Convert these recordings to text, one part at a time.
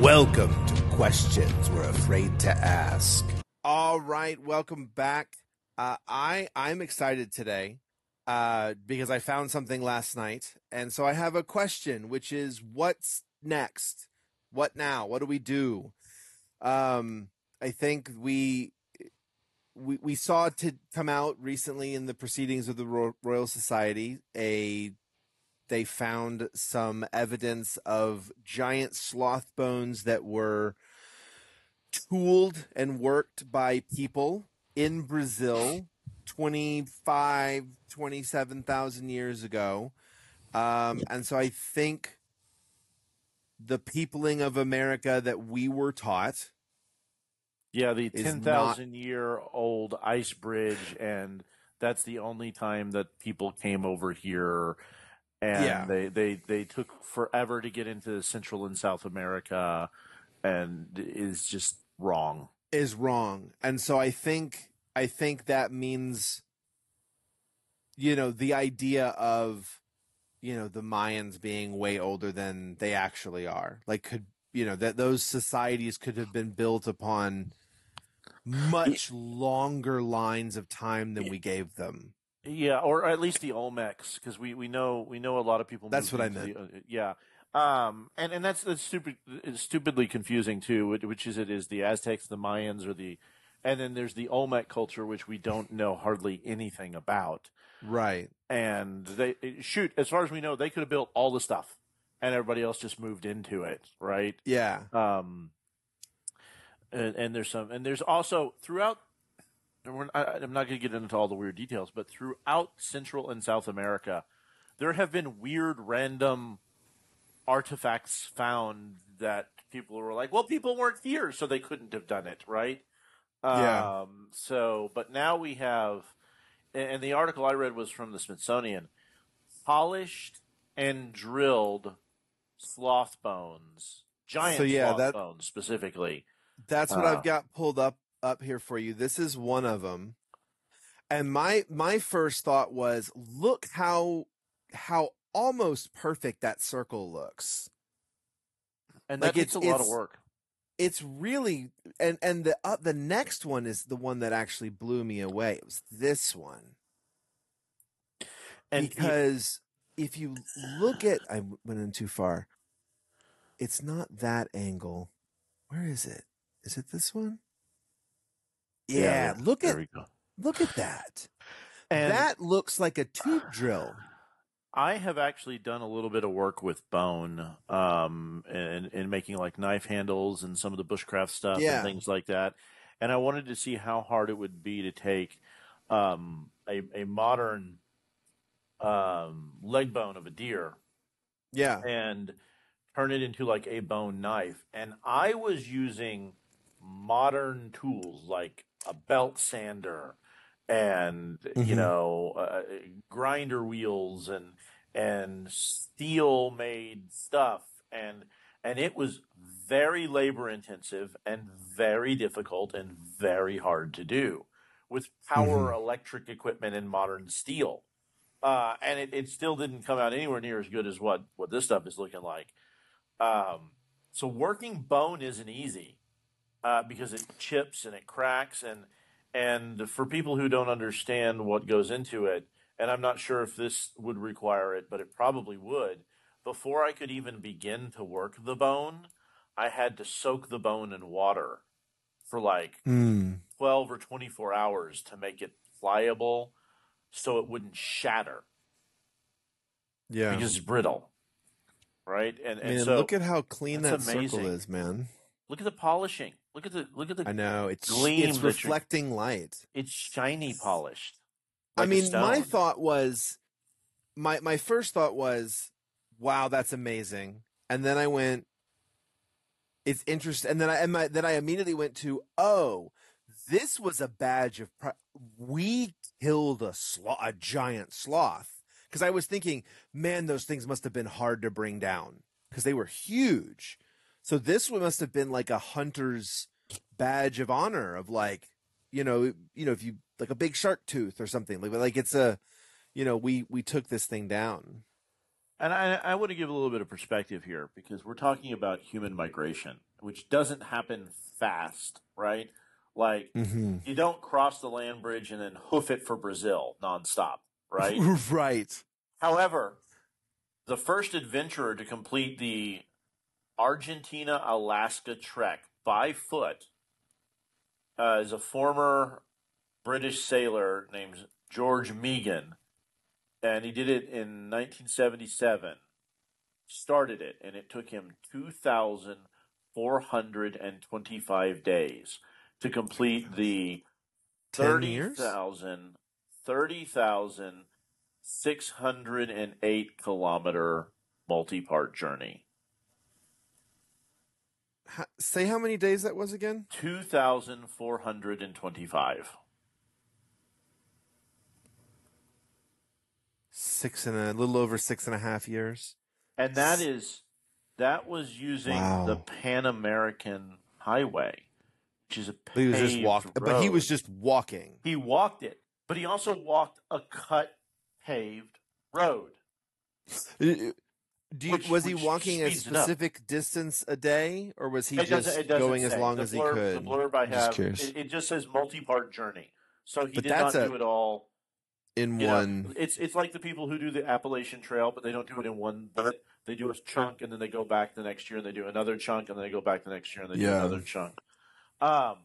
Welcome to Questions We're Afraid to Ask. All right, welcome back. Uh, I I'm excited today uh, because I found something last night, and so I have a question, which is what's next? What now? What do we do? Um, I think we we we saw to come out recently in the proceedings of the Ro- Royal Society a they found some evidence of giant sloth bones that were tooled and worked by people in Brazil 25 27,000 years ago. Um, and so I think the peopling of America that we were taught Yeah, the is ten thousand year old ice bridge, and that's the only time that people came over here, and Yeah. they they they took forever to get into Central and South America, and is just wrong. is wrong and so i think i think that means you know the idea of you know the mayans being way older than they actually are like could you know that those societies could have been built upon much longer lines of time than we gave them Yeah, or at least the Olmecs, because we, we know we know a lot of people. That's what I into the- uh, yeah, um, and and that's that's stupid, stupidly confusing too. which- Which is it is the Aztecs, the Mayans, or the, and then there's the Olmec culture, which we don't know hardly anything about. right And they shoot, as far as we know, they could have built all the stuff, and everybody else just moved into it, right? yeah um, and, and there's some, and there's also throughout. I, I'm not going to get into all the weird details, but throughout Central and South America, there have been weird, random artifacts found that people were like, "Well, people weren't here, so they couldn't have done it," right? Yeah. Um, so, but now we have, and and the article I read was from the Smithsonian, polished and drilled sloth bones, giant So, yeah, sloth that- bones specifically. That's what Uh, I've got pulled up up here for you. This is one of them. And my my first thought was, look how how almost perfect that circle looks. And Like, that takes it's- a lot of work. It's really and and the uh, the next one is the one that actually blew me away. It was this one And because if you look at I went in too far. It's not that angle. Where is it? Is it this one? Yeah, there- look at. Look at that. And that looks like a tube drill. I have actually done a little bit of work with bone, um, and in making like knife handles and some of the bushcraft stuff Yeah. and things like that. And I wanted to see how hard it would be to take um, a a modern um, leg bone of a deer Yeah. and turn it into like a bone knife. And I was using modern tools like a belt sander and you Mhm. know uh, grinder wheels and and steel made stuff. And and it was very labor intensive and very difficult and very hard to do with power electric equipment and modern steel. Uh, and it, it still didn't come out anywhere near as good as what what this stuff is looking like. Um, so working bone isn't easy uh, because it chips and it cracks and and for people who don't understand what goes into it, and I'm not sure if this would require it, but it probably would. Before I could even begin to work the bone, I had to soak the bone in water for like Mm. 12 or 24 hours to make it pliable so it wouldn't shatter Yeah. because it's brittle. Right? And, and man, so look at how clean that that's circle is, man. look at the polishing. Look at the look at the I know it's Gleam it's reflecting light. it's shiny polished. I like a mean, my thought was my my first thought was, "Wow, that's amazing." And then I went it's interesting and then I and my, then I immediately went to, "Oh, this was a badge of pri- we killed a sloth, a giant sloth." Cuz I was thinking, "Man, those things must have been hard to bring down because they were huge." So this one must have been like a hunter's badge of honor of like, you know, you know, if you like a big shark tooth or something like like it's a, you know, we we took this thing down. And I, I want to give a little bit of perspective here because we're talking about human migration, which doesn't happen fast, right? Like Mm-hmm. you don't cross the land bridge and then hoof it for Brazil nonstop, right? right. However, the first adventurer to complete the Argentina Alaska trek by foot uh, is a former British sailor named George Meegan, and he did it in 1977. Started it, and it took him 2,425 days to complete the 10 years? 30,000 30,608 kilometer multi part journey. Say how many days that was again? 2,425. Six and a little over six and a half years. And that is, that was using Wow. the Pan American Highway, which is a But he was just paved walking. But he was just walking. He walked it, but he also walked a cut paved road. Do you, Which- was he walking a speeds it up. specific distance a day, or was he It just doesn't- going as long The as he could? The blurb I have, curious. it, it just says multi-part journey. So he But did not a- do it all. in You know, one. it's it's like the people who do the Appalachian Trail, but they don't do it in one. But they do a chunk and then they go back the next year and they do another chunk and then they go back the next year and they do another chunk. Um,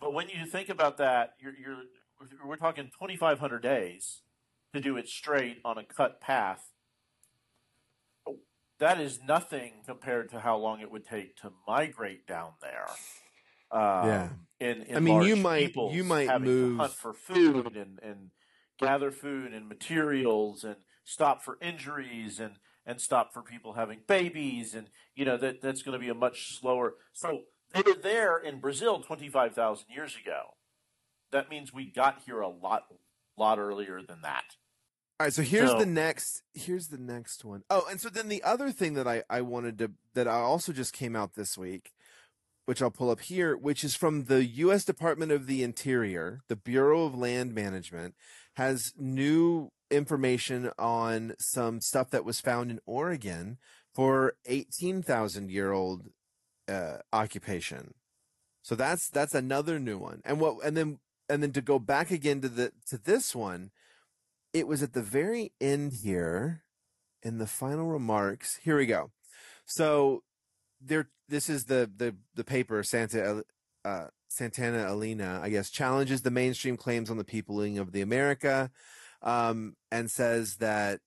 but when you think about that, you're you're we're talking 2,500 days to do it straight on a cut path. That is nothing compared to how long it would take to migrate down there. Um, Yeah. In, in I mean, you might- you might having move- to hunt for food and, and gather food and materials and stop for injuries and, and stop for people having babies and you know that that's going to be a much slower. So they were there in Brazil twenty five thousand years ago. That means we got here a lot lot earlier than that. All right, so here's So- the next. Here's the next one. Oh, and so then the other thing that I I wanted to that I also just came out this week, which I'll pull up here, which is from the U.S. Department of the Interior, the Bureau of Land Management, has new information on some stuff that was found in Oregon for eighteen thousand year old uh, occupation. So that's that's another new one. And what and then and then to go back again to the to this one, it was at the very end here in the final remarks. Here we go. So there this is the the the paper Santa uh Santana Elina, I guess, challenges the mainstream claims on the peopling of the America um and says that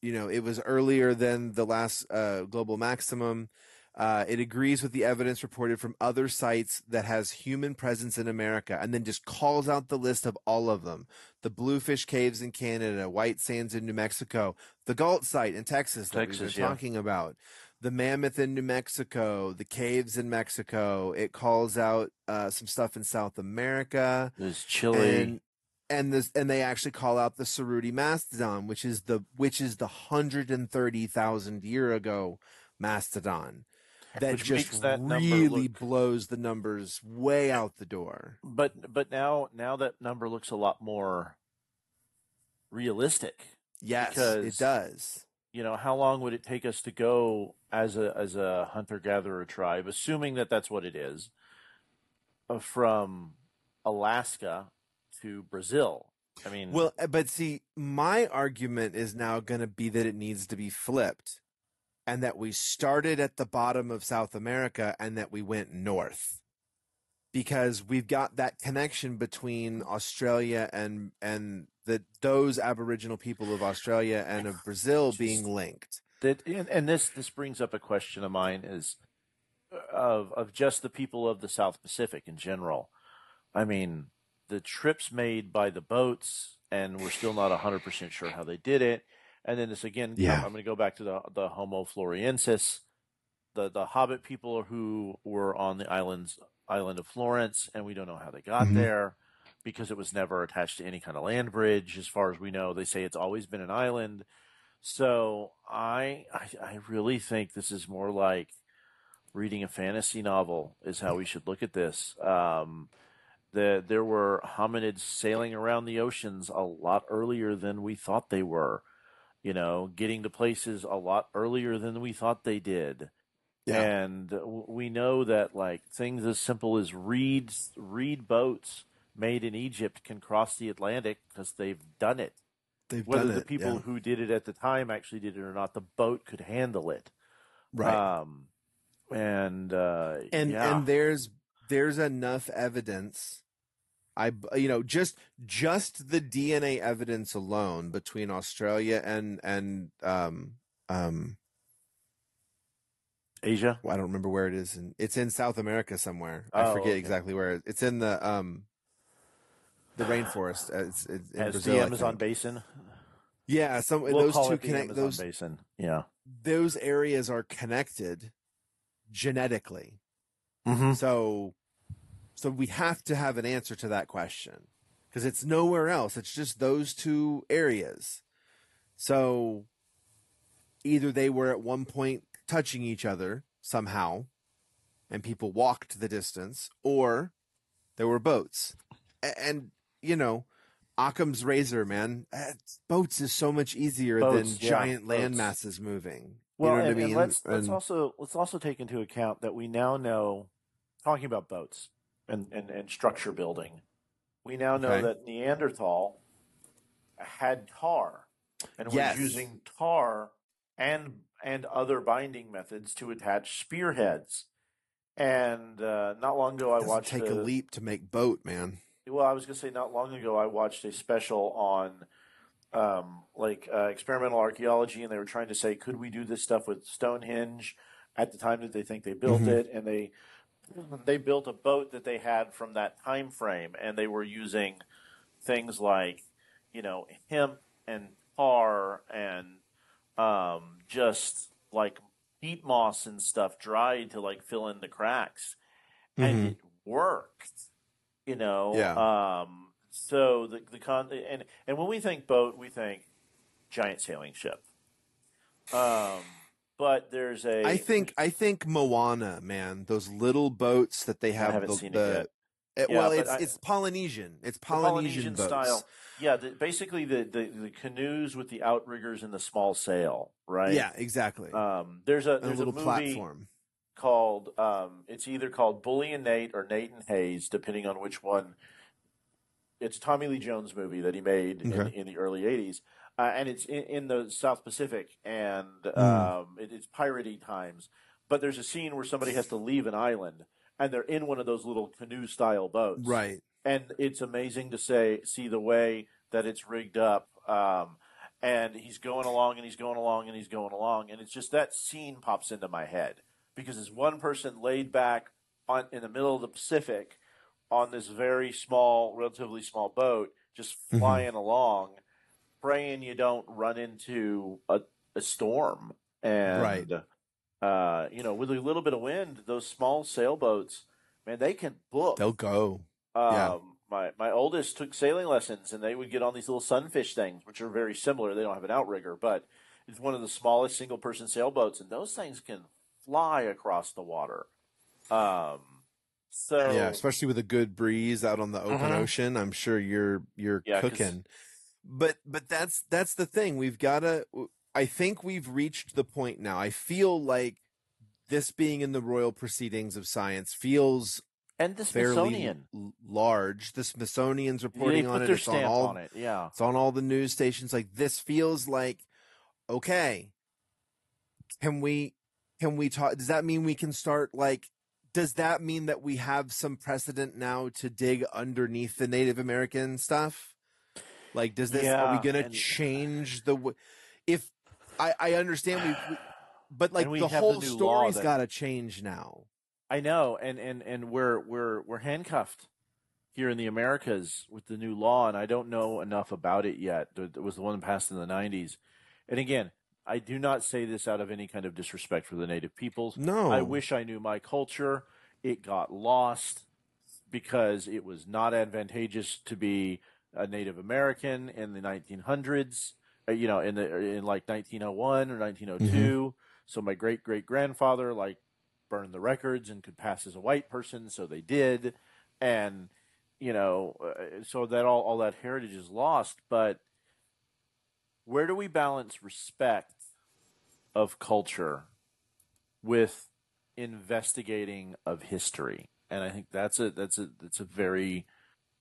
you know, it was earlier than the last uh, global maximum. Uh, it agrees with the evidence reported from other sites that has human presence in America, and then just calls out the list of all of them: the Bluefish Caves in Canada, White Sands in New Mexico, the Gault site in Texas that Texas, yeah. talking about, the Mammoth in New Mexico, the caves in Mexico. It calls out uh, some stuff in South America There's Chile. and and this and they actually call out the Cerutti mastodon, which is the which is the hundred and thirty thousand year ago mastodon that Which just that really look- blows the numbers way out the door. but but now now that number looks a lot more realistic. Yes, Because- it does. You know, how long would it take us to go as a as a hunter gatherer tribe, assuming that that's what it is, uh, from Alaska to Brazil? I mean, Well, uh, but see, my argument is now going to be that it needs to be flipped, and that we started at the bottom of South America and that we went north, because we've got that connection between Australia and and the those Aboriginal people of Australia and of Brazil being linked. that and, and this this brings up a question of mine is uh, of of just the people of the South Pacific in general. I mean, the trips made by the boats, and we're still not hundred percent sure how they did it. And then this again, Yeah. I'm, going to go back to the the Homo floresiensis, the the Hobbit people who were on the islands island of Florence, and we don't know how they got Mhm. there because it was never attached to any kind of land bridge, as far as we know. They say it's always been an island. So I, I I really think this is more like reading a fantasy novel is how we should look at this. Um, the, there were hominids sailing around the oceans a lot earlier than we thought they were. You know, getting to places a lot earlier than we thought they did. Yeah. And we know that like things as simple as reed reed boats made in Egypt can cross the Atlantic because they've done it. They've. Whether done the it, people yeah. who did it at the time actually did it or not, the boat could handle it. right. Um, and uh, and yeah. and there's there's enough evidence i you know just just the dna evidence alone between australia and and um um Asia. i don't remember where it is and it's in south america somewhere i Oh, forget okay. exactly where it- it's in the um the rainforest Uh, it's, it's in As brazil the Amazon. Basin. yeah some We'll those two connect those Basin. Yeah. those areas are connected genetically Mm-hmm. So, so we have to have an answer to that question because it's nowhere else. It's just those two areas. So, either they were at one point touching each other somehow, and people walked the distance, or there were boats. And you know, Occam's razor, man, eh, boats is so much easier Boats, than yeah, giant land boats. masses moving. Well, you know and, what I and let's let's And- also let's also take into account that we now know, talking about boats and and, and structure building, we now know Okay. that Neanderthal had tar and Yes. was using tar and and other binding methods to attach spearheads. And uh, not long ago, I watched take a a- leap to make boat, man. well, I was going to say not long ago I watched a special on um, like uh, experimental archaeology, and they were trying to say, could we do this stuff with Stonehenge at the time that they think they built Mhm. it, and they they built a boat that they had from that time frame, and they were using things like you know hemp and tar and um, just like peat moss and stuff dried to like fill in the cracks, and Mhm. it worked. You know, Yeah. um, so the the con and and when we think boat, we think giant sailing ship. Um, but there's a I think I think Moana, man, those little boats that they have. haven't the, seen it the- it- Yeah, well, it's I- it's Polynesian. It's the Polynesian, boats. style. Yeah, the, basically the, the the canoes with the outriggers and the small sail, right? Yeah, exactly. Um, there's a a there's a, little movie platform. called um, it's either called Bully and Nate or Nate and Hayes, depending on which one. It's a Tommy Lee Jones movie that he made in, in the early '80s, uh, and it's in, in the South Pacific, and Hmm. um, it, it's piratey times. But there's a scene where somebody has to leave an island, and they're in one of those little canoe-style boats, Right. and it's amazing to say see the way that it's rigged up. Um, and he's going along and he's going along and he's going along, and it's just that scene pops into my head because it's one person laid back on in the middle of the Pacific on this very small, relatively small boat, just Mhm. flying along, praying you don't run into a, a storm. And Right. uh, you know, with a little bit of wind, those small sailboats, man, they can book. They'll go. Um, Yeah. My my oldest took sailing lessons, and they would get on these little sunfish things, which are very similar. They don't have an outrigger, but it's one of the smallest single person sailboats, and those things can fly across the water. Um, so Yeah, especially with a good breeze out on the open Mhm. ocean. I'm sure you're you're Yeah, cooking. But but that's that's the thing. We've got to. I think we've reached the point now. I feel like this being in the royal proceedings of science feels and the Smithsonian, large. The Smithsonian's reporting on it. It's on all on it. Yeah, It's on all the news stations. Like this feels like okay. Can we can we talk does that mean we can start like does that mean that we have some precedent now to dig underneath the Native American stuff? Like does this are we going to change the w- if I I understand we, we but like the whole the story's got to change now. I know, and and and we're we're we're handcuffed here in the Americas with the new law, and I don't know enough about it yet. It was the one passed in the '90s, and again, I do not say this out of any kind of disrespect for the native peoples. No. I wish I knew my culture. It got lost because it was not advantageous to be a Native American in the 1900s. uh, You know, in the in like 1901 or 1902. So my great great grandfather like burned the records and could pass as a white person, so they did, and you know, uh, so that all all that heritage is lost. But where do we balance respect of culture with investigating of history, and I think that's a that's a that's a very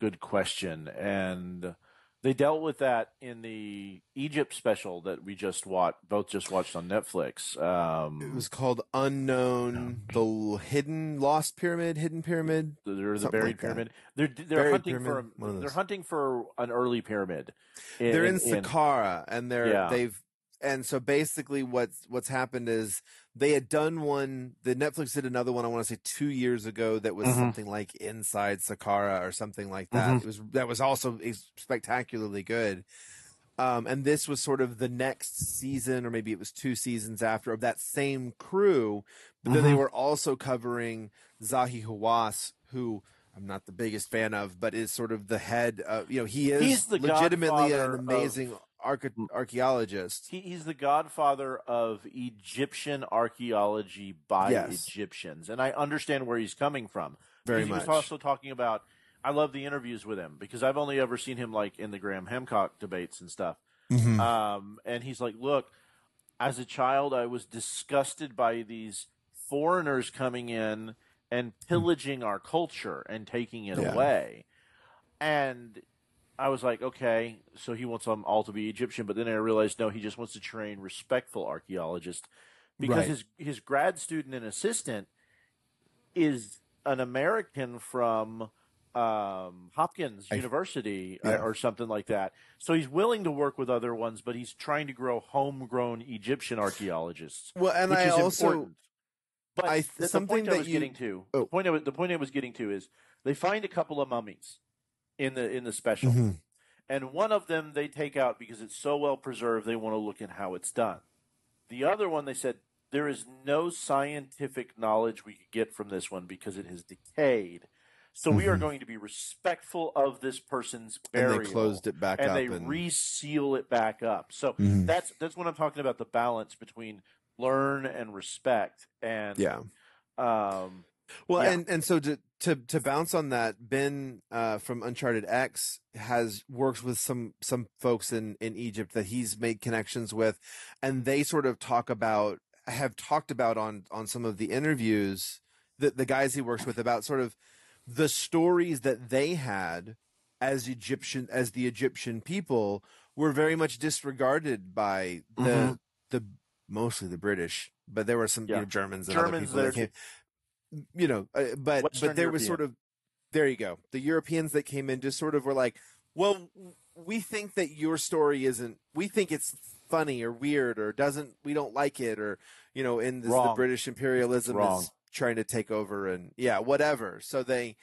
good question, and they dealt with that in the Egypt special that we just watched, both just watched on Netflix. Um, it was called Unknown, the Hidden Lost Pyramid, Hidden Pyramid. There's a buried like pyramid. They're they're buried hunting pyramid, for a, they're hunting for an early pyramid. In, they're in, in Saqqara, and they're yeah. they've and so basically what's what's happened is they had done one the netflix did another one i want to say two years ago that was mm-hmm. something like inside saqqara or something like that mm-hmm. it was that was also spectacularly good um, and this was sort of the next season or maybe it was two seasons after of that same crew but mm-hmm. then they mm-hmm. were also covering zahi hawass who I'm not the biggest fan of, but is sort of the head. Of, you know, he is legitimately an amazing of, archaeologist. He, he's the godfather of Egyptian archaeology by yes. Egyptians, and I understand where he's coming from. Very he much. He was also talking about. I love the interviews with him because I've only ever seen him like in the Graham Hancock debates and stuff. Mm-hmm. Um, and he's like, "Look, as a child, I was disgusted by these foreigners coming in and pillaging our culture and taking it yeah. away." And I was like, okay, so he wants them all to be Egyptian, but then I realized no, he just wants to train respectful archaeologists because right. his his grad student and assistant is an American from um, Hopkins I, University uh, yeah. or, or, something like that. So he's willing to work with other ones, but he's trying to grow homegrown Egyptian archaeologists. Well, and I also. Important. But I, the, the, point I was you, getting to, oh. the point I was, the point I was getting to is they find a couple of mummies in the in the special. Mm-hmm. And one of them they take out because it's so well preserved they want to look at how it's done. The other one they said there is no scientific knowledge we could get from this one because it has decayed. So mm-hmm. we are mm-hmm. going to be respectful of this person's burial. And they closed it back and up. They and they reseal it back up. So mm-hmm. that's that's what I'm talking about the balance between learn and respect. And yeah. Um, well, yeah. and and so to to to bounce on that, Ben uh, from Uncharted X has worked with some some folks in in Egypt that he's made connections with, and they sort of talk about have talked about on on some of the interviews that the guys he works with about sort of the stories that they had as Egyptian as the Egyptian people were very much disregarded by the mm-hmm. the mostly the British, but there were some yeah. you know, Germans and Germans other people that came you know, uh, but Western but there European. was sort of there you go. The Europeans that came in just sort of were like, well, we think that your story isn't. We think it's funny or weird or doesn't. We don't like it or you know, in this, the British imperialism Wrong. is trying to take over and yeah, whatever. So they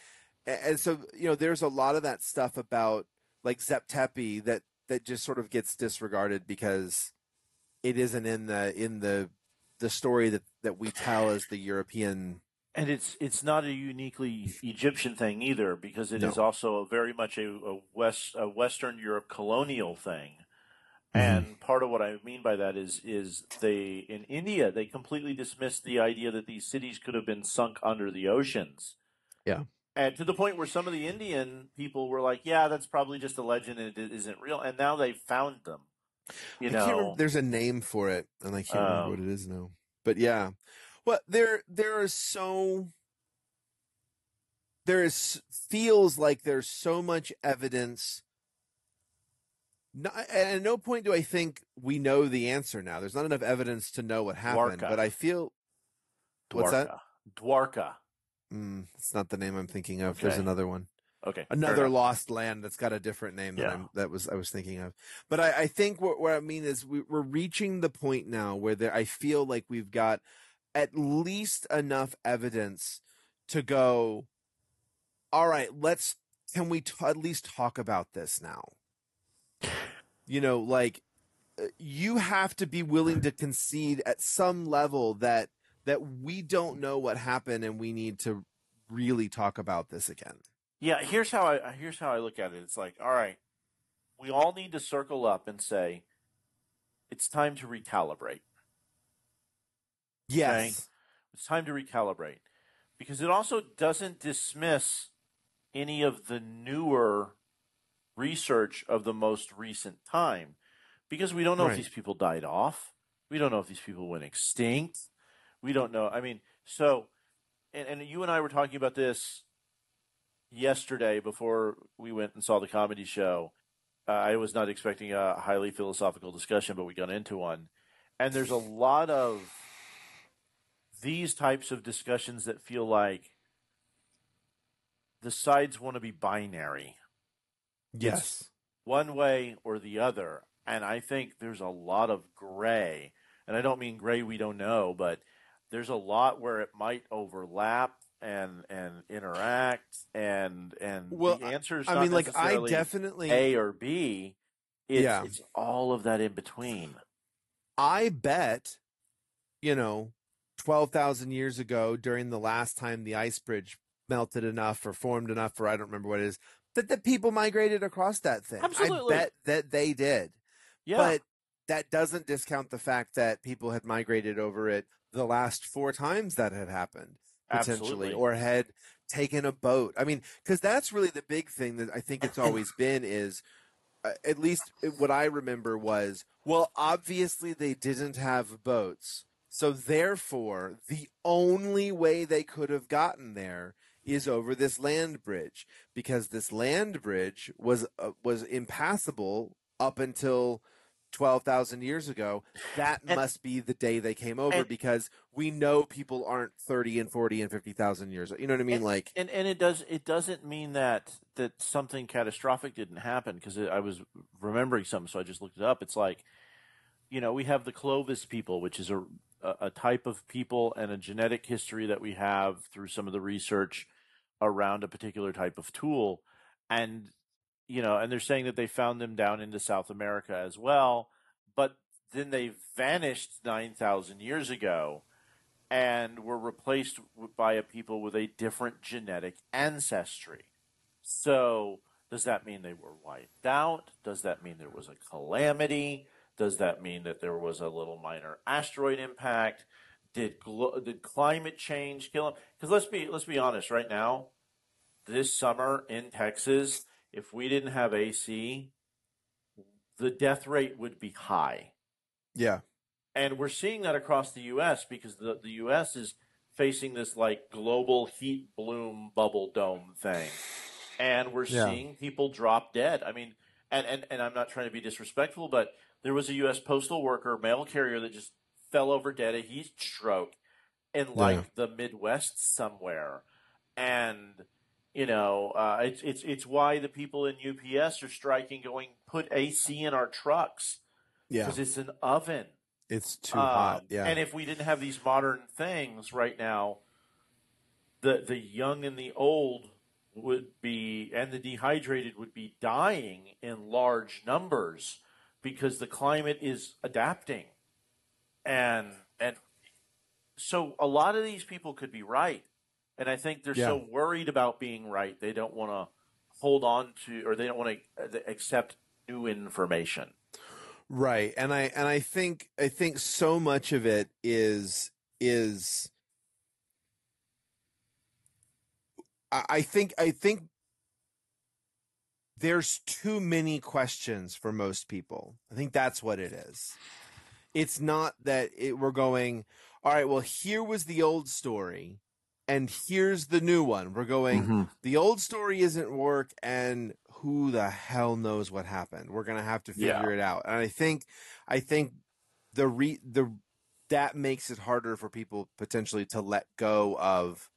and so you know, there's a lot of that stuff about like Zep Tepi that that just sort of gets disregarded because it isn't in the in the the story that that we tell as the European and it's it's not a uniquely Egyptian thing either, because it no. is also very much a, a, West a Western Europe colonial thing. Mm-hmm. And part of what I mean by that is is they in India they completely dismissed the idea that these cities could have been sunk under the oceans. Yeah. And to the point where some of the Indian people were like, "Yeah, that's probably just a legend and it isn't real." And now they found them. You know, remember, there's a name for it, and I can't um, remember what it is now. But yeah, but there there is so there is feels like there's so much evidence not, at no point do I think we know the answer now. There's not enough evidence to know what happened, Dwarka. but I feel what's that? Dwarka. Mm, it's not the name I'm thinking of. Okay. There's another one. Okay. Another lost land that's got a different name yeah. that, I'm, that was I was thinking of. But I, I think what, what I mean is we, are reaching the point now where there, I feel like we've got at least enough evidence to go all right let's can we t- at least talk about this now? You know like uh, you have to be willing to concede at some level that that we don't know what happened and we need to really talk about this again. Yeah here's how i here's how i look at it. It's like all right we all need to circle up and say it's time to recalibrate Yes. It's time to recalibrate because it also doesn't dismiss any of the newer research of the most recent time because we don't know right. if these people died off. We don't know if these people went extinct. we don't know. I mean, so, and, and you and I were talking about this yesterday before we went and saw the comedy show. Uh, I was not expecting a highly philosophical discussion, but we got into one. And there's a lot of these types of discussions that feel like the sides want to be binary. Yes. It's one way or the other. And I think there's a lot of gray. And I don't mean gray we don't know, but there's a lot where it might overlap and and interact and and well, the answers. I mean, like I definitely A or B. It's, yeah. it's all of that in between. I bet, you know, twelve thousand years ago, during the last time the ice bridge melted enough or formed enough, or I don't remember what it is, that the people migrated across that thing. Absolutely. I bet that they did. Yeah. But that doesn't discount the fact that people had migrated over it the last four times that had happened potentially Absolutely. or had taken a boat. I mean, because that's really the big thing that I think it's always been is uh, at least what I remember was well, obviously they didn't have boats. So therefore, the only way they could have gotten there is over this land bridge because this land bridge was uh, was impassable up until 12,000 years ago, that and, must be the day they came over and, because we know people aren't 30 and 40 and 50,000 years. You know what I mean? And, like, and, and it does, it doesn't mean that, that something catastrophic didn't happen because I was remembering something. So I just looked it up. It's like, you know, we have the Clovis people, which is a, a type of people and a genetic history that we have through some of the research around a particular type of tool. And you know, and they're saying that they found them down into South America as well, but then they vanished 9,000 years ago and were replaced by a people with a different genetic ancestry. So, does that mean they were wiped out? Does that mean there was a calamity? Does that mean that there was a little minor asteroid impact? Did glo- did climate change kill them? Because let's be let's be honest. Right now, this summer in Texas, if we didn't have AC, the death rate would be high. Yeah. And we're seeing that across the US because the, the US is facing this like global heat bloom bubble dome thing. And we're yeah. seeing people drop dead. I mean, and, and, and I'm not trying to be disrespectful, but there was a US postal worker, mail carrier that just fell over dead, a heat stroke in like yeah. the Midwest somewhere. And you know, uh, it's it's it's why the people in UPS are striking, going put AC in our trucks. Yeah, because it's an oven. It's too um, hot. Yeah, and if we didn't have these modern things right now, the the young and the old would be, and the dehydrated would be dying in large numbers because the climate is adapting, and and so a lot of these people could be right and I think they're yeah. so worried about being right, they don't want to hold on to, or they don't want to accept new information. Right, and I and I think I think so much of it is is I think I think there's too many questions for most people. I think that's what it is. It's not that it, we're going, all right, well, here was the old story and here's the new one. We're going, mm-hmm. the old story isn't work, and who the hell knows what happened? We're gonna have to figure yeah. it out. And I think, I think the re the that makes it harder for people potentially to let go of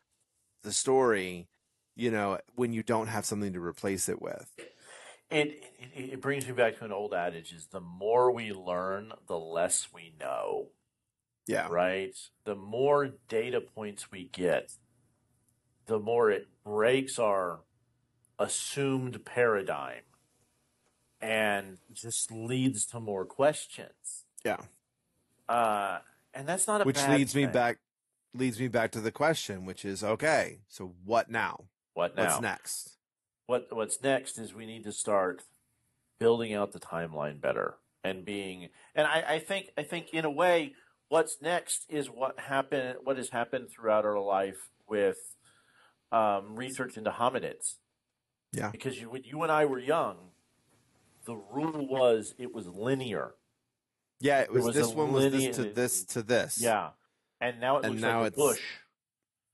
the story, you know, when you don't have something to replace it with. It, it, it brings me back to an old adage: is the more we learn, the less we know. Yeah. Right. The more data points we get, the more it breaks our assumed paradigm and just leads to more questions. Yeah. Uh, and that's not a which leads thing. me back leads me back to the question, which is okay. So what now? What now? What's next? What What's next is we need to start building out the timeline better and being. And I, I think I think in a way, what's next is what happened. What has happened throughout our life with um, research into hominids. Yeah. Because you, when you and I were young, the rule was it was linear. Yeah, it was, was this one linear, was this to this to this. Yeah. and now it And looks now like a it's bush.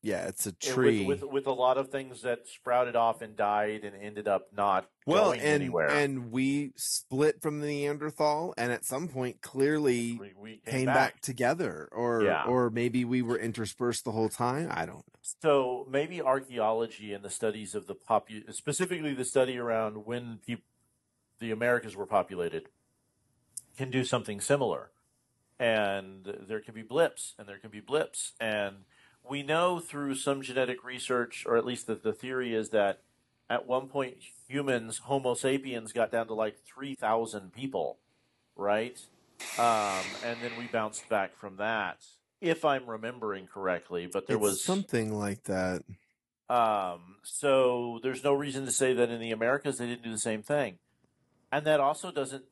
Yeah, it's a tree. with, with with a lot of things that sprouted off and died and ended up not well, going and anywhere. and we split from the Neanderthal, and at some point, clearly we, we came back. together, or Yeah. or maybe we were interspersed the whole time. I don't know. So maybe archaeology and the studies of the popu- specifically the study around when the Americas were populated, can do something similar. And there can be blips, and there can be blips, and we know through some genetic research, or at least the, the theory is that at one point humans, Homo sapiens, got down to like three thousand people, right? Um, and then we bounced back from that, if I'm remembering correctly. But there It's was something like that. um, so there's no reason to say that in the Americas they didn't do the same thing. And that also doesn't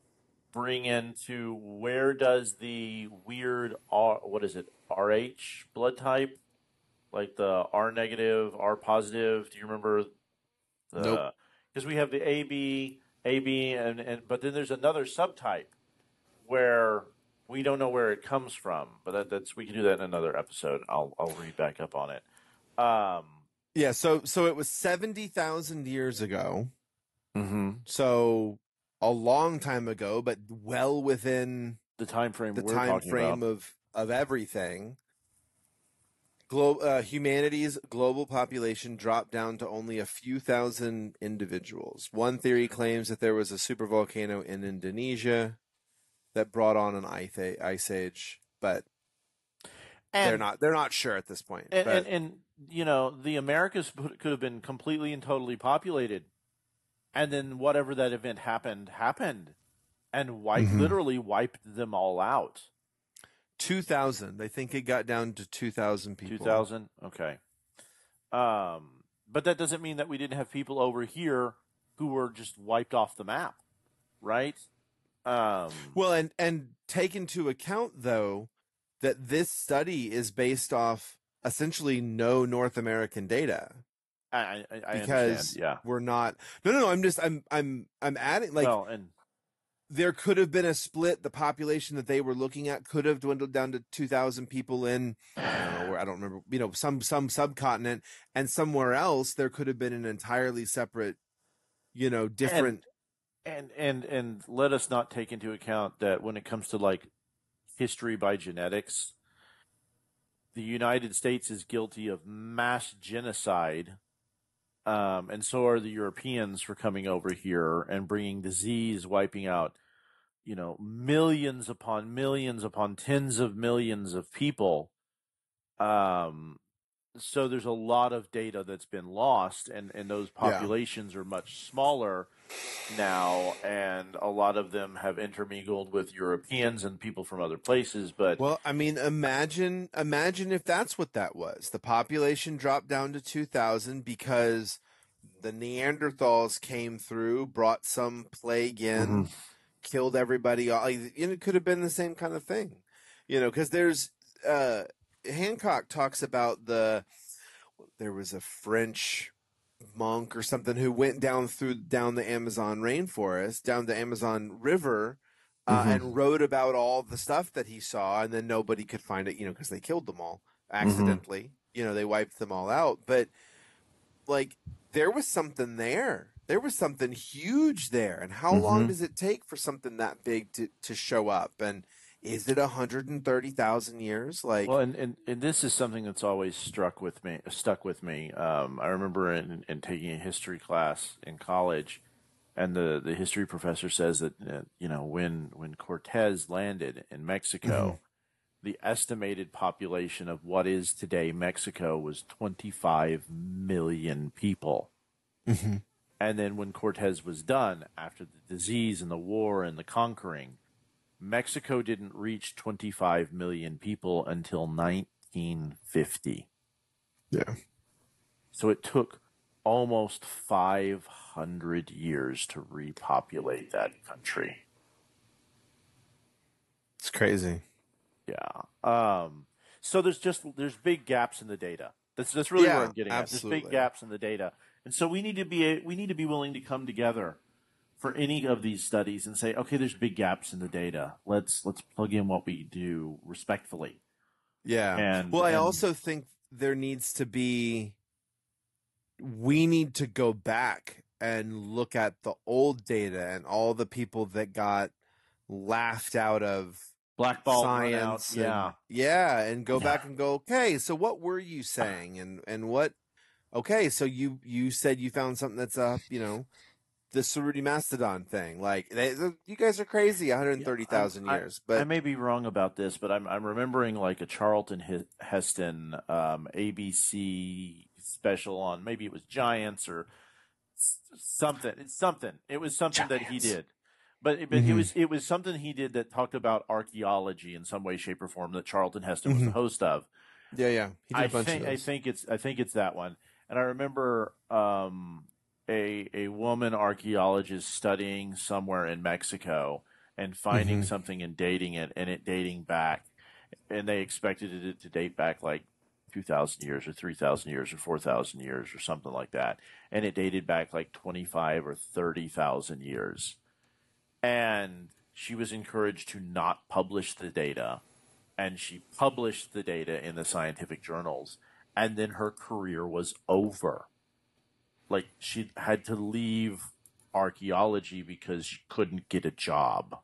bring into where does the weird R, what is it, RH blood type? Like the R negative, R positive. Do you remember the Nope. because we have the AB, AB and, and but then there's another subtype where we don't know where it comes from. But that, that's we can do that in another episode. I'll I'll read back up on it. Um Yeah, so so it was seventy thousand years ago. Mm-hmm. So a long time ago, but well within The time frame the we're time talking frame about. of of everything. Glo- uh, humanity's global population dropped down to only a few thousand individuals. One theory claims that there was a supervolcano in Indonesia that brought on an ice, ice age, but and, they're not they're not sure at this point. And, but and, and you know, the Americas could have been completely and totally populated, and then whatever that event happened happened, and wiped Mhm. literally wiped them all out. 2000, they think it got down to 2000 people. Two thousand, okay. Um, but that doesn't mean that we didn't have people over here who were just wiped off the map, right? Um, Well, and and take into account though that this study is based off essentially no North American data I, I, I because understand. Yeah. we're not. No, no, no. I'm just I'm I'm I'm adding like well, and there could have been a split. The population that they were looking at could have dwindled down to 2,000 people in, I don't know I don't remember, you know, some, some subcontinent and somewhere else there could have been an entirely separate, you know, different. and and and let us not take into account that when it comes to like history by genetics the united states is guilty of mass genocide um, and so are the europeans for coming over here and bringing disease wiping out you know millions upon millions upon tens of millions of people. Um, so there's a lot of data that's been lost and and those Yeah. populations are much smaller now and a lot of them have intermingled with Europeans and people from other places but Well, I mean, imagine imagine if that's what that was. The population dropped down to 2000 because the Neanderthals came through, brought some plague in, Mm-hmm. killed everybody. it could have been the same kind of thing, you know, because there's uh, Hancock talks about the there was a French monk or something who went down through down the Amazon rainforest, down the Amazon River, uh, Mhm. and wrote about all the stuff that he saw, and then nobody could find it, you know, because they killed them all accidentally. You know, they wiped them all out. But like, there was something there. There was something huge there. And how long Mhm. does it take for something that big to to show up? And is it 130,000 years? Like, well and, and and this is something that's always struck with me stuck with me um, I remember in, in taking a history class in college and the, the history professor says that uh, you know when when Cortez landed in Mexico the estimated population of what is today Mexico was 25 million people Mhm. And then when Cortez was done, after the disease and the war and the conquering, Mexico didn't reach 25 million people until 1950. yeah. So it took almost 500 years to repopulate that country. It's crazy. Yeah. Um, so there's just there's big gaps in the data. That's that's really Yeah, where I'm getting at. There's big gaps in the data, and so we need to be we need to be willing to come together for any of these studies and say, okay, there's big gaps in the data. Let's let's plug in what we do respectfully. Yeah. And well, I and- also think there needs to be we need to go back and look at the old data and all the people that got laughed out of blackball science and- yeah. yeah and go Yeah. back and go okay so what were you saying and and what okay so you you said you found something that's uh you know the Cerutti mastodon thing like they, you guys are crazy 130,000 I- years but I may be wrong about this, but I'm I'm remembering like a Charlton Heston um, ABC special on maybe it was Giants or something. It's something. It was something that he did. But but it Mhm. was it was something he did that talked about archaeology in some way, shape, or form that Charlton Heston was the Mhm. host of. yeah yeah he did a I bunch think of I think it's I think it's that one. And I remember um, a a woman archaeologist studying somewhere in Mexico and finding Mhm. something and dating it and it dating back, and they expected it to date back like two thousand years or three thousand years or four thousand years or something like that, and it dated back like twenty five or thirty thousand years, and she was encouraged to not publish the data and she published the data in the scientific journals and then her career was over like she had to leave archaeology because she couldn't get a job.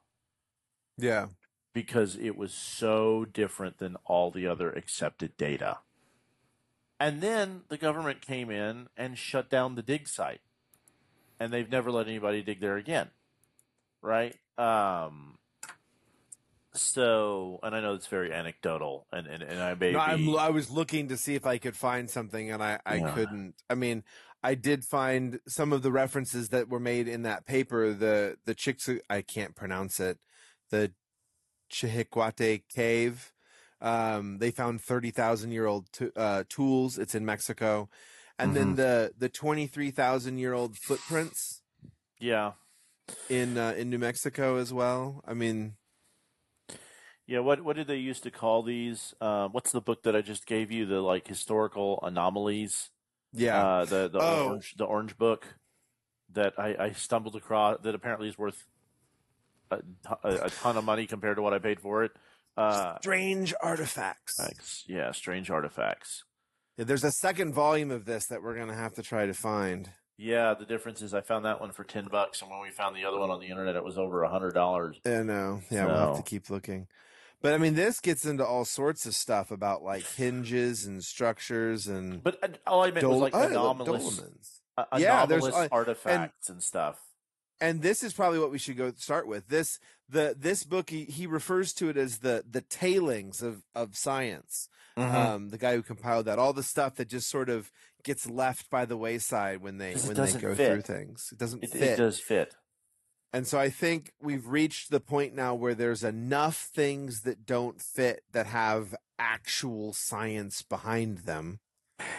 Yeah. Because it was so different than all the other accepted data. And then the government came in and shut down the dig site. And they've never let anybody dig there again. Right? Um so and i know it's very anecdotal and and, and i may No, be I was looking to see if I could find something, and I, I Yeah. couldn't. I mean, I did find some of the references that were made in that paper. The the chicks, I can't pronounce it. The Chihiquate Cave. Um, they found thirty thousand year old t- uh, tools. It's in Mexico, and then Mhm. the the twenty three thousand year old footprints yeah in uh, in New Mexico as well. I mean, yeah what what did they used to call these uh, what's the book that i just gave you the like historical anomalies yeah, uh, the the Oh. orange the orange book that I, I stumbled across that apparently is worth a, a, a ton of money compared to what I paid for it. Uh, strange artifacts. thanks. Yeah, strange artifacts. Yeah, there's a second volume of this that we're gonna have to try to find. Yeah, the difference is I found that one for ten bucks, and when we found the other one on the internet, it was over a hundred dollars. I know. Yeah, we'll have to keep looking. But I mean, this gets into all sorts of stuff about like hinges and structures and But uh, all I meant was like oh, look, anomalous, uh, Yeah, there's- anomalous uh, artifacts and stuff. And this is probably what we should go start with. This the this book he, he refers to it as the the tailings of of science. Mm-hmm. Um, the guy who compiled that, all the stuff that just sort of gets left by the wayside when they when they go fit. through things. It doesn't it, fit. it does fit. And so I think we've reached the point now where there's enough things that don't fit that have actual science behind them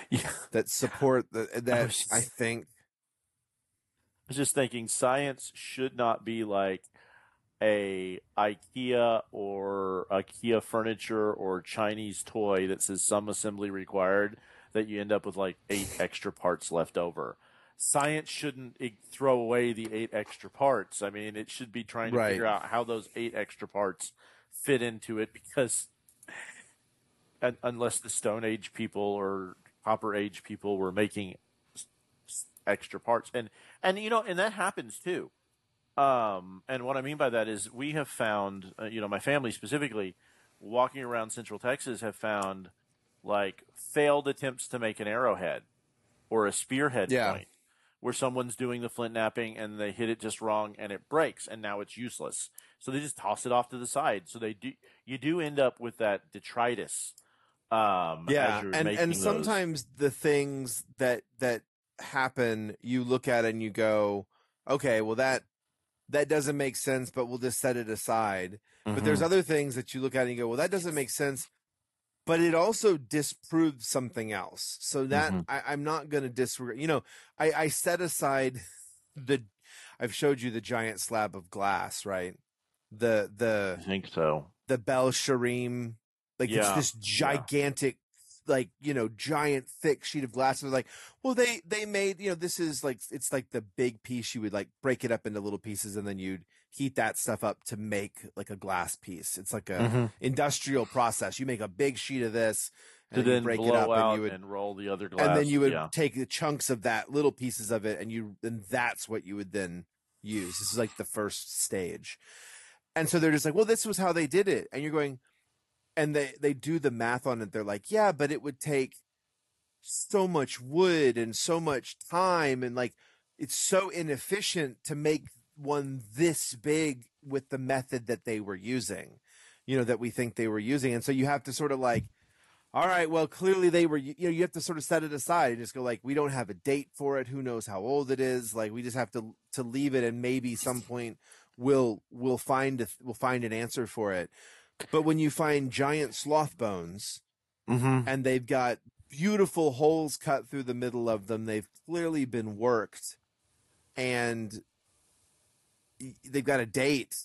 Yeah. that support the, that was- I think I was just thinking science should not be like a IKEA or IKEA furniture or Chinese toy that says some assembly required that you end up with like eight extra parts left over. Science shouldn't throw away the eight extra parts. I mean, it should be trying to Right. figure out how those eight extra parts fit into it because un- unless the Stone Age people or Copper Age people were making extra parts and and you know and that happens too um and what i mean by that is we have found uh, you know my family specifically walking around central texas have found like failed attempts to make an arrowhead or a spearhead Yeah. point where someone's doing the flint knapping and they hit it just wrong and it breaks and now it's useless so they just toss it off to the side so they do you do end up with that detritus um yeah as you're and and those. sometimes the things that that happen you look at and you go okay well that that doesn't make sense but we'll just set it aside but there's Mhm. other things that you look at and you go well that doesn't make sense but it also disproves something else so that Mhm. I, i'm not going to disregard you know I, I set aside the i've showed you the giant slab of glass right the the i think so the Beth She'arim. Like Yeah, it's this gigantic, like you know, giant thick sheet of glass. And they're like, well, they they made you know this is like it's like the big piece. You would like break it up into little pieces, and then you'd heat that stuff up to make like a glass piece. It's like a Mhm. industrial process. You make a big sheet of this and then break it up and and, you would roll the other glass. and then you would yeah. take the chunks of that little pieces of it and you and that's what you would then use this is like the first stage and so they're just like well this was how they did it and you're going and they they do the math on it they're like yeah but it would take so much wood and so much time and like it's so inefficient to make one this big with the method that they were using you know that we think they were using and so you have to sort of like all right well clearly they were you know you have to sort of set it aside and just go like we don't have a date for it who knows how old it is like we just have to to leave it and maybe some point we'll we'll find a, we'll find an answer for it but when you find giant sloth bones Mhm. and they've got beautiful holes cut through the middle of them. They've clearly been worked, and they've got a date.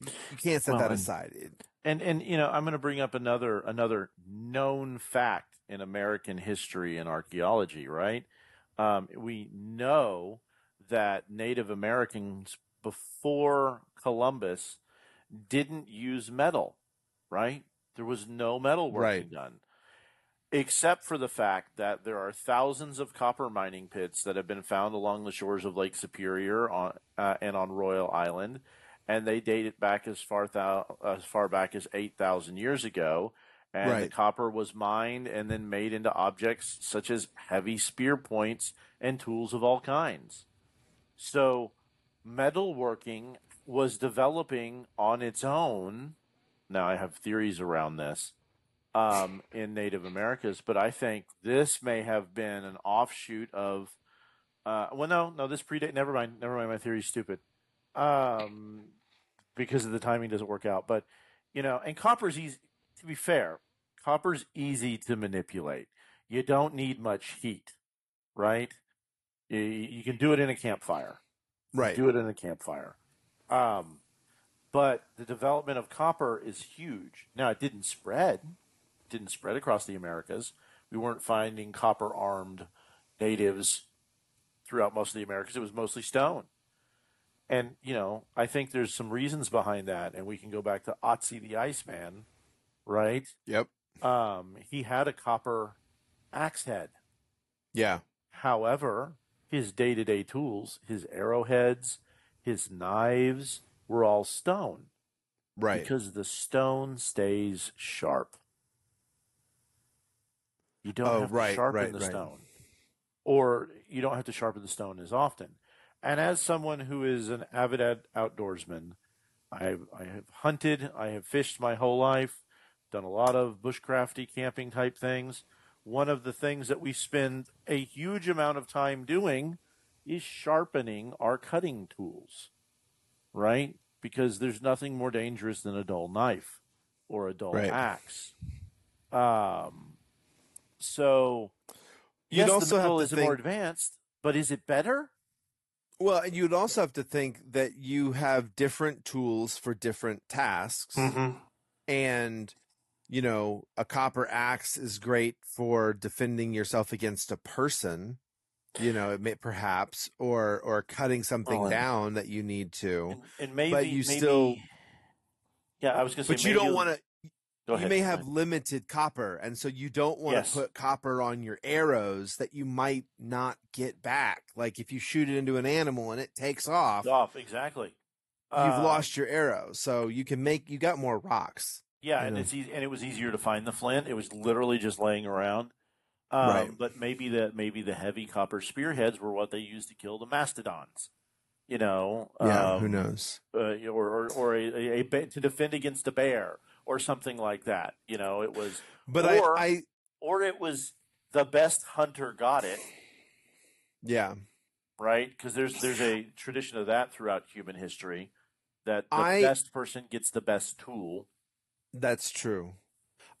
You can't set Well, that aside. It- And and you know, I'm going to bring up another another known fact in American history and archaeology. Right? Um, we know that Native Americans before Columbus didn't use metal. Right? There was no metal working Right. done, except for the fact that there are thousands of copper mining pits that have been found along the shores of Lake Superior on uh, and on Royal Island and they date it back as far thou- as far back as eight thousand years ago. And the copper was mined and then made into objects such as heavy spear points and tools of all kinds. So, metalworking was developing on its own. Now, I have theories around this um, in Native Americas, but I think this may have been an offshoot of. Uh, well, no, no, this predate. Never mind. Never mind. My theory's stupid um, because of the timing doesn't work out. But you know, and copper's easy. To be fair, copper's easy to manipulate. You don't need much heat, right? You, you can do it in a campfire. right. Do it in a campfire. Um, but the development of copper is huge. Now, it didn't spread. Didn't spread across the Americas. We weren't finding copper armed natives throughout most of the Americas. It was mostly stone. And, you know, I think there's some reasons behind that. And we can go back to Otzi the Iceman, right? Yep. Um, he had a copper axe head. Yeah. However, his day to day tools, his arrowheads, his knives were all stone Right. because the stone stays sharp. You don't Oh, have right, to sharpen right, the right. stone, or you don't have to sharpen the stone as often. And as someone who is an avid outdoorsman, I have, I have hunted, I have fished my whole life, done a lot of bushcrafty camping type things. One of the things that we spend a huge amount of time doing is sharpening our cutting tools, right? Because there's nothing more dangerous than a dull knife or a dull Right. axe. Um, so You'd yes, also the have metal to is more advanced, but is it better? Well, and you'd also have to think that you have different tools for different tasks. Mm-hmm. and you know a copper axe is great for defending yourself against a person you know it may perhaps or or cutting something Well, and- down that you need to And, and maybe, But you maybe- still- yeah, I was going to say, but you don't want to go you ahead, may have limited copper and so you don't want Yes. to put copper on your arrows that you might not get back like if you shoot it into an animal and it takes off off exactly. you've Uh, lost your arrow so you can make you got more rocks Yeah, and know. it's easy, and it was easier to find the flint. It was literally just laying around. Um, Right. But maybe the maybe the heavy copper spearheads were what they used to kill the mastodons. You know, yeah um, who knows Uh, or or, or a, a, a to defend against a bear or something like that. You know, it was but or- I, I or it was the best hunter got it yeah right? Because there's there's a tradition of that throughout human history that the I- best person gets the best tool. That's true.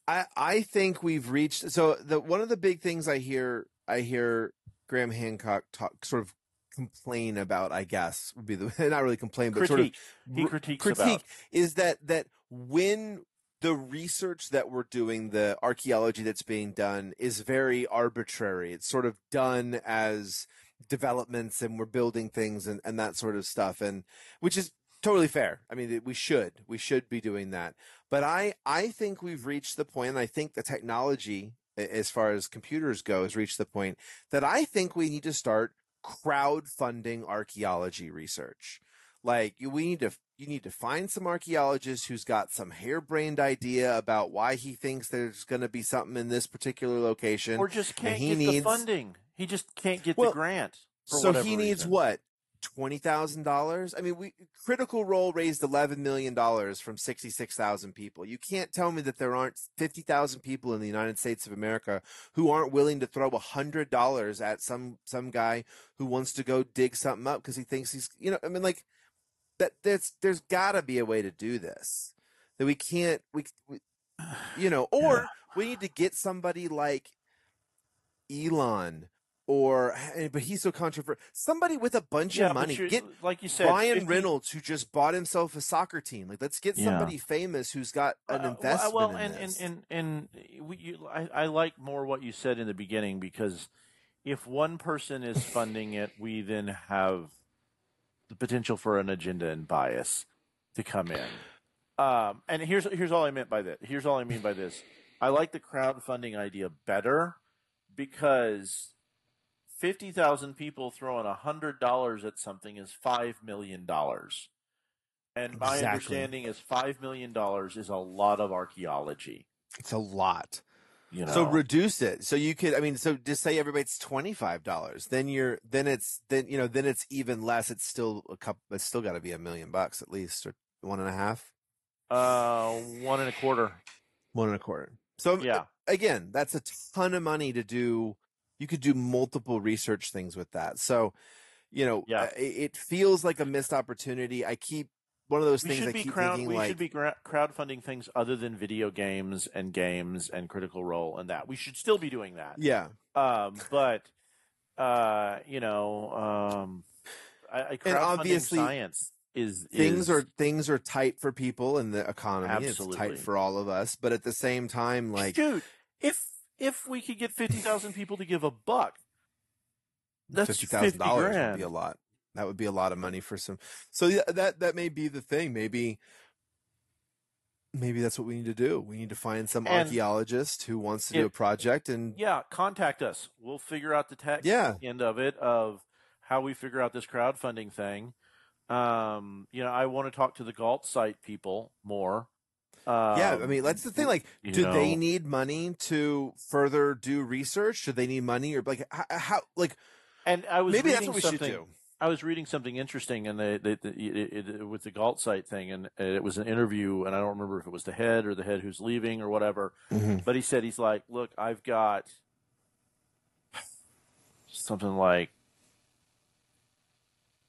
I I think we've reached so the one of the big things I hear I hear Graham Hancock talk sort of complain about I guess would be the not really complain but sort of Critique. He critiques critique about. is that that when the research that we're doing the archaeology that's being done is very arbitrary it's sort of done as developments and we're building things and, and that sort of stuff and which is totally fair. I mean, we should we should be doing that. But I I think we've reached the point, and I think the technology, as far as computers go, has reached the point that I think we need to start crowdfunding archaeology research. Like we need to you need to find some archaeologist who's got some harebrained idea about why he thinks there's going to be something in this particular location, or just can't he get needs, the funding. He just can't get well, the grant. so he needs reason. what twenty thousand dollars. I mean, we Critical Role raised eleven million dollars from sixty six thousand people. You can't tell me that there aren't fifty thousand people in the United States of America who aren't willing to throw hundred dollars at some some guy who wants to go dig something up because he thinks he's you know. I mean, like that. There's there's got to be a way to do this. That we can't we, we you know, or yeah. we need to get somebody like Elon or eh, but he's so controversial. Somebody with a bunch yeah, of money. Get like you said, Ryan 50... Reynolds who just bought himself a soccer team. Like let's get somebody yeah. famous who's got an uh, investment. Well, in and, and and and we, you, I, I like more what you said in the beginning because if one person is funding it, we then have the potential for an agenda and bias to come in. Um, and here's here's all I meant by that. Here's all I mean by this. I like the crowdfunding idea better because fifty thousand people throwing hundred dollars at something is five million dollars. And my Exactly. understanding is five million dollars is a lot of archaeology. It's a lot. You know, So reduce it. So you could I mean, so just say everybody's twenty five dollars. Then you're then it's then you know, then it's even less. It's still a couple it's still gotta be a million bucks at least or one and a half. uh, one and a quarter. One and a quarter. So Yeah. again, that's a ton of money to do. You could do multiple research things with that. So, you know, Yeah. it, it feels like a missed opportunity. I keep one of those We things should be keep crowd. thinking We like, should be gra- crowdfunding things other than video games and games and Critical Role and that. We should still be doing that. yeah, Um, but uh, you know, um, I, I crowdfunding obviously, science is things is, are things are tight for people in the economy. It's Absolutely. tight for all of us, but at the same time, like, dude. If if we could get fifty thousand people to give a buck, that's fifty thousand dollars would be a lot. That would be a lot of money for some. So yeah, that that may be the thing. Maybe maybe that's what we need to do. We need to find some And archaeologist who wants to do a project and Yeah, contact us. We'll figure out the tech Yeah. end of it of how we figure out this crowdfunding thing. Um, you know, I want to talk to the Gault site people more. Um, yeah, I mean that's the thing. Like, do they need money to further do research? Do they need money or like how, how like and I was maybe that's what we something, should do. I was reading something interesting, and they, they, they it, it, with the Gault site thing, and it was an interview, and I don't remember if it was the head or the head who's leaving or whatever. Mm-hmm. But he said he's like, look, I've got something like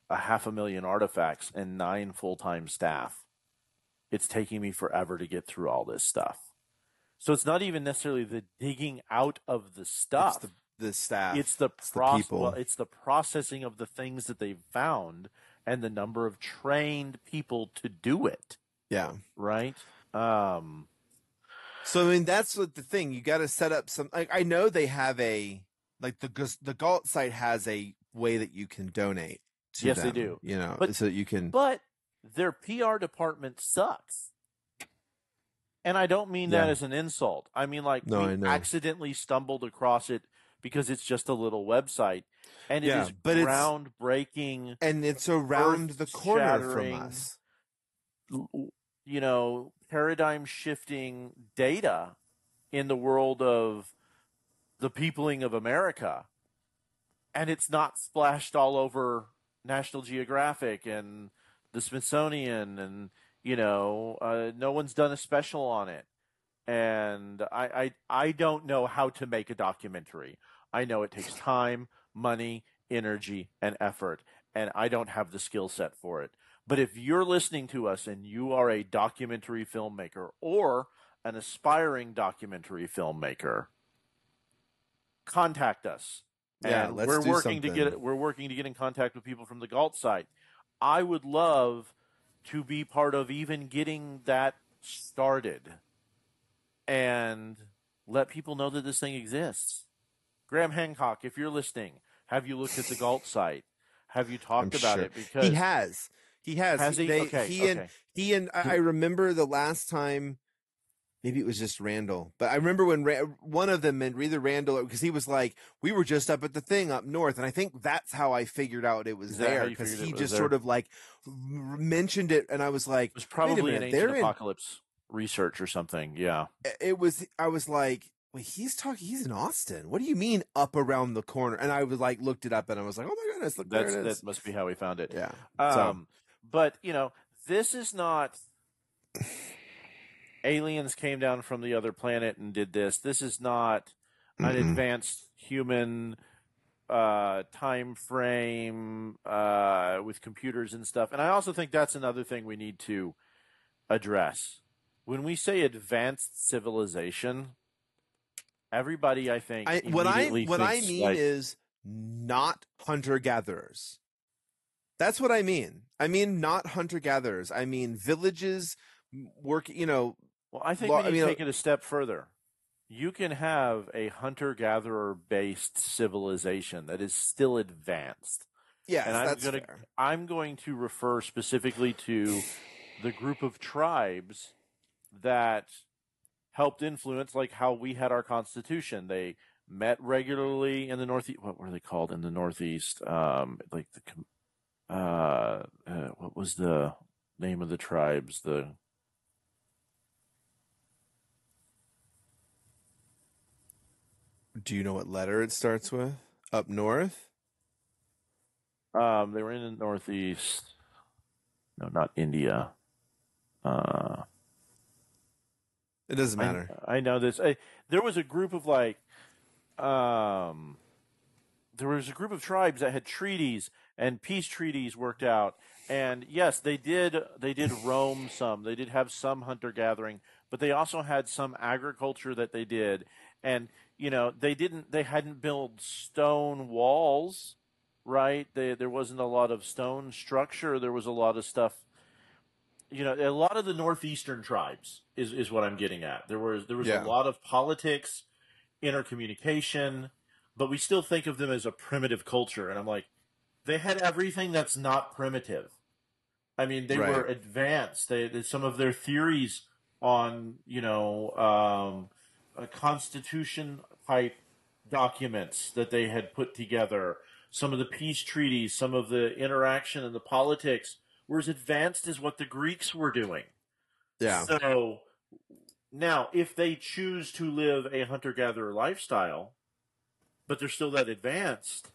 a half a million artifacts and nine full time staff. It's taking me forever to get through all this stuff. So it's not even necessarily the digging out of the stuff. It's the the staff. It's the the people. well, it's the processing of the things that they've found and the number of trained people to do it. yeah. Right. Um, So I mean that's what the thing. You got to set up some. Like I know they have a like the the Gault site has a way that you can donate. To Yes, they do. You know, But- so that you can. but their PR department sucks. And I don't mean that as an insult. I mean like No, we I accidentally stumbled across it because it's just a little website and it is Yeah, but it's- groundbreaking and it's around the corner from us. you know, paradigm shifting data in the world of the peopling of America. And it's not splashed all over National Geographic and the Smithsonian and you know, uh, no one's done a special on it. And I, I I don't know how to make a documentary. I know it takes time, money, energy, and effort, and I don't have the skill set for it. But if you're listening to us and you are a documentary filmmaker or an aspiring documentary filmmaker, contact us. Yeah, and let's we're do working to get we're working to get in contact with people from the Gault site. I would love to be part of even getting that started and let people know that this thing exists. Graham Hancock, if you're listening, have you looked at the Gault site? Have you talked I'm about sure. it? Because he has. He has. Has he? They, okay. he okay. and he and I remember the last time. Maybe it was just Randall, but I remember when Ra- one of them, and either Randall, because he was like, "We were just up at the thing up north," and I think that's how I figured out it was Is that how there because he just there? sort of like mentioned it, and I was like, it was probably an minute, ancient they're in- apocalypse research or something. Yeah. it was I was like, wait, he's talking he's in Austin. What do you mean up around the corner? And I was like looked it up and I was like, oh my goodness, look That's there it is. that must be how we found it. Yeah. Um, but you know, this is not aliens came down from the other planet and did this. This is not an Mm-mm. advanced human uh, time frame uh, with computers and stuff. And I also think that's another thing we need to address. When we say advanced civilization, everybody I think I what I what I mean like, is not hunter gatherers. That's what I mean. I mean not hunter gatherers. I mean villages work. You know, Well, I think we I mean, uh, take it a step further. You can have a hunter gatherer based civilization that is still advanced. yes, And I'm that's gonna- fair. I'm going to refer specifically to the group of tribes that helped influence like how we had our constitution. They met regularly in the northeast. What were they called in the northeast? Um, like the uh, uh, what was the name of the tribes? The Do you know what letter it starts with? Up north. Um, they were in the Northeast. No, not India. Uh, It doesn't I- matter. I, know this. I, there was a group of like, um, there was a group of tribes that had treaties and peace treaties worked out. And yes, they did. They did roam some. They did have some hunter gathering, but they also had some agriculture that they did. And you know, they didn't. They hadn't built stone walls, right? They, there wasn't a lot of stone structure. There was a lot of stuff you know, a lot of the northeastern tribes is, is what I'm getting at. There was there was Yeah. a lot of politics, intercommunication, but we still think of them as a primitive culture. And I'm like, they had everything that's not primitive. I mean, they Right. were advanced. They, some of their theories on you know um, a constitution type documents that they had put together, some of the peace treaties, some of the interaction and the politics were as advanced as what the Greeks were doing. Yeah. So now, if they choose to live a hunter gatherer lifestyle, but they're still that advanced,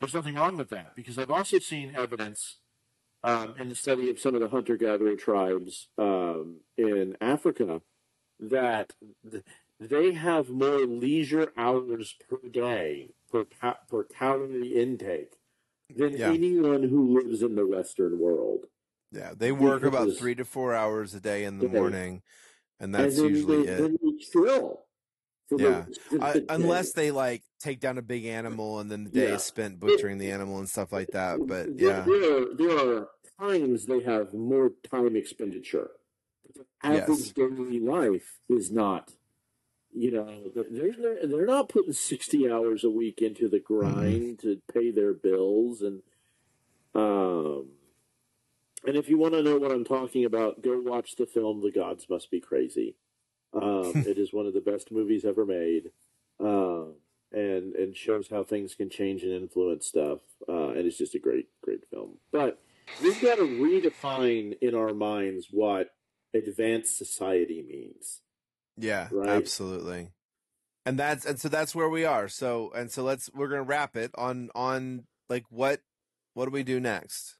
there's nothing wrong with that because I've also seen evidence um, in the study of some of the hunter gathering tribes um, in Africa that th- they have more leisure hours per day per, per calorie intake than Yeah. anyone who lives in the Western world. Yeah. They work about three to four hours a day in the Yeah. morning, and that's and then usually they, it. They chill. the Yeah. I, unless they like take down a big animal and then the day Yeah. is spent butchering the animal and stuff like that. But there, yeah, there are, there are times they have more time expenditure. But the average Yes. daily life is not. You know, they're they're, they're not putting sixty hours a week into the grind to pay their bills and um. And if you want to know what I'm talking about, go watch the film "The Gods Must Be Crazy." Um, it is one of the best movies ever made, um, and and shows how things can change and influence stuff. Uh, and it's just a great, great film. But we've got to redefine in our minds what advanced society means. Yeah, Right. absolutely. And that's and so that's where we are. So and so let's we're gonna wrap it on on like what what do we do next?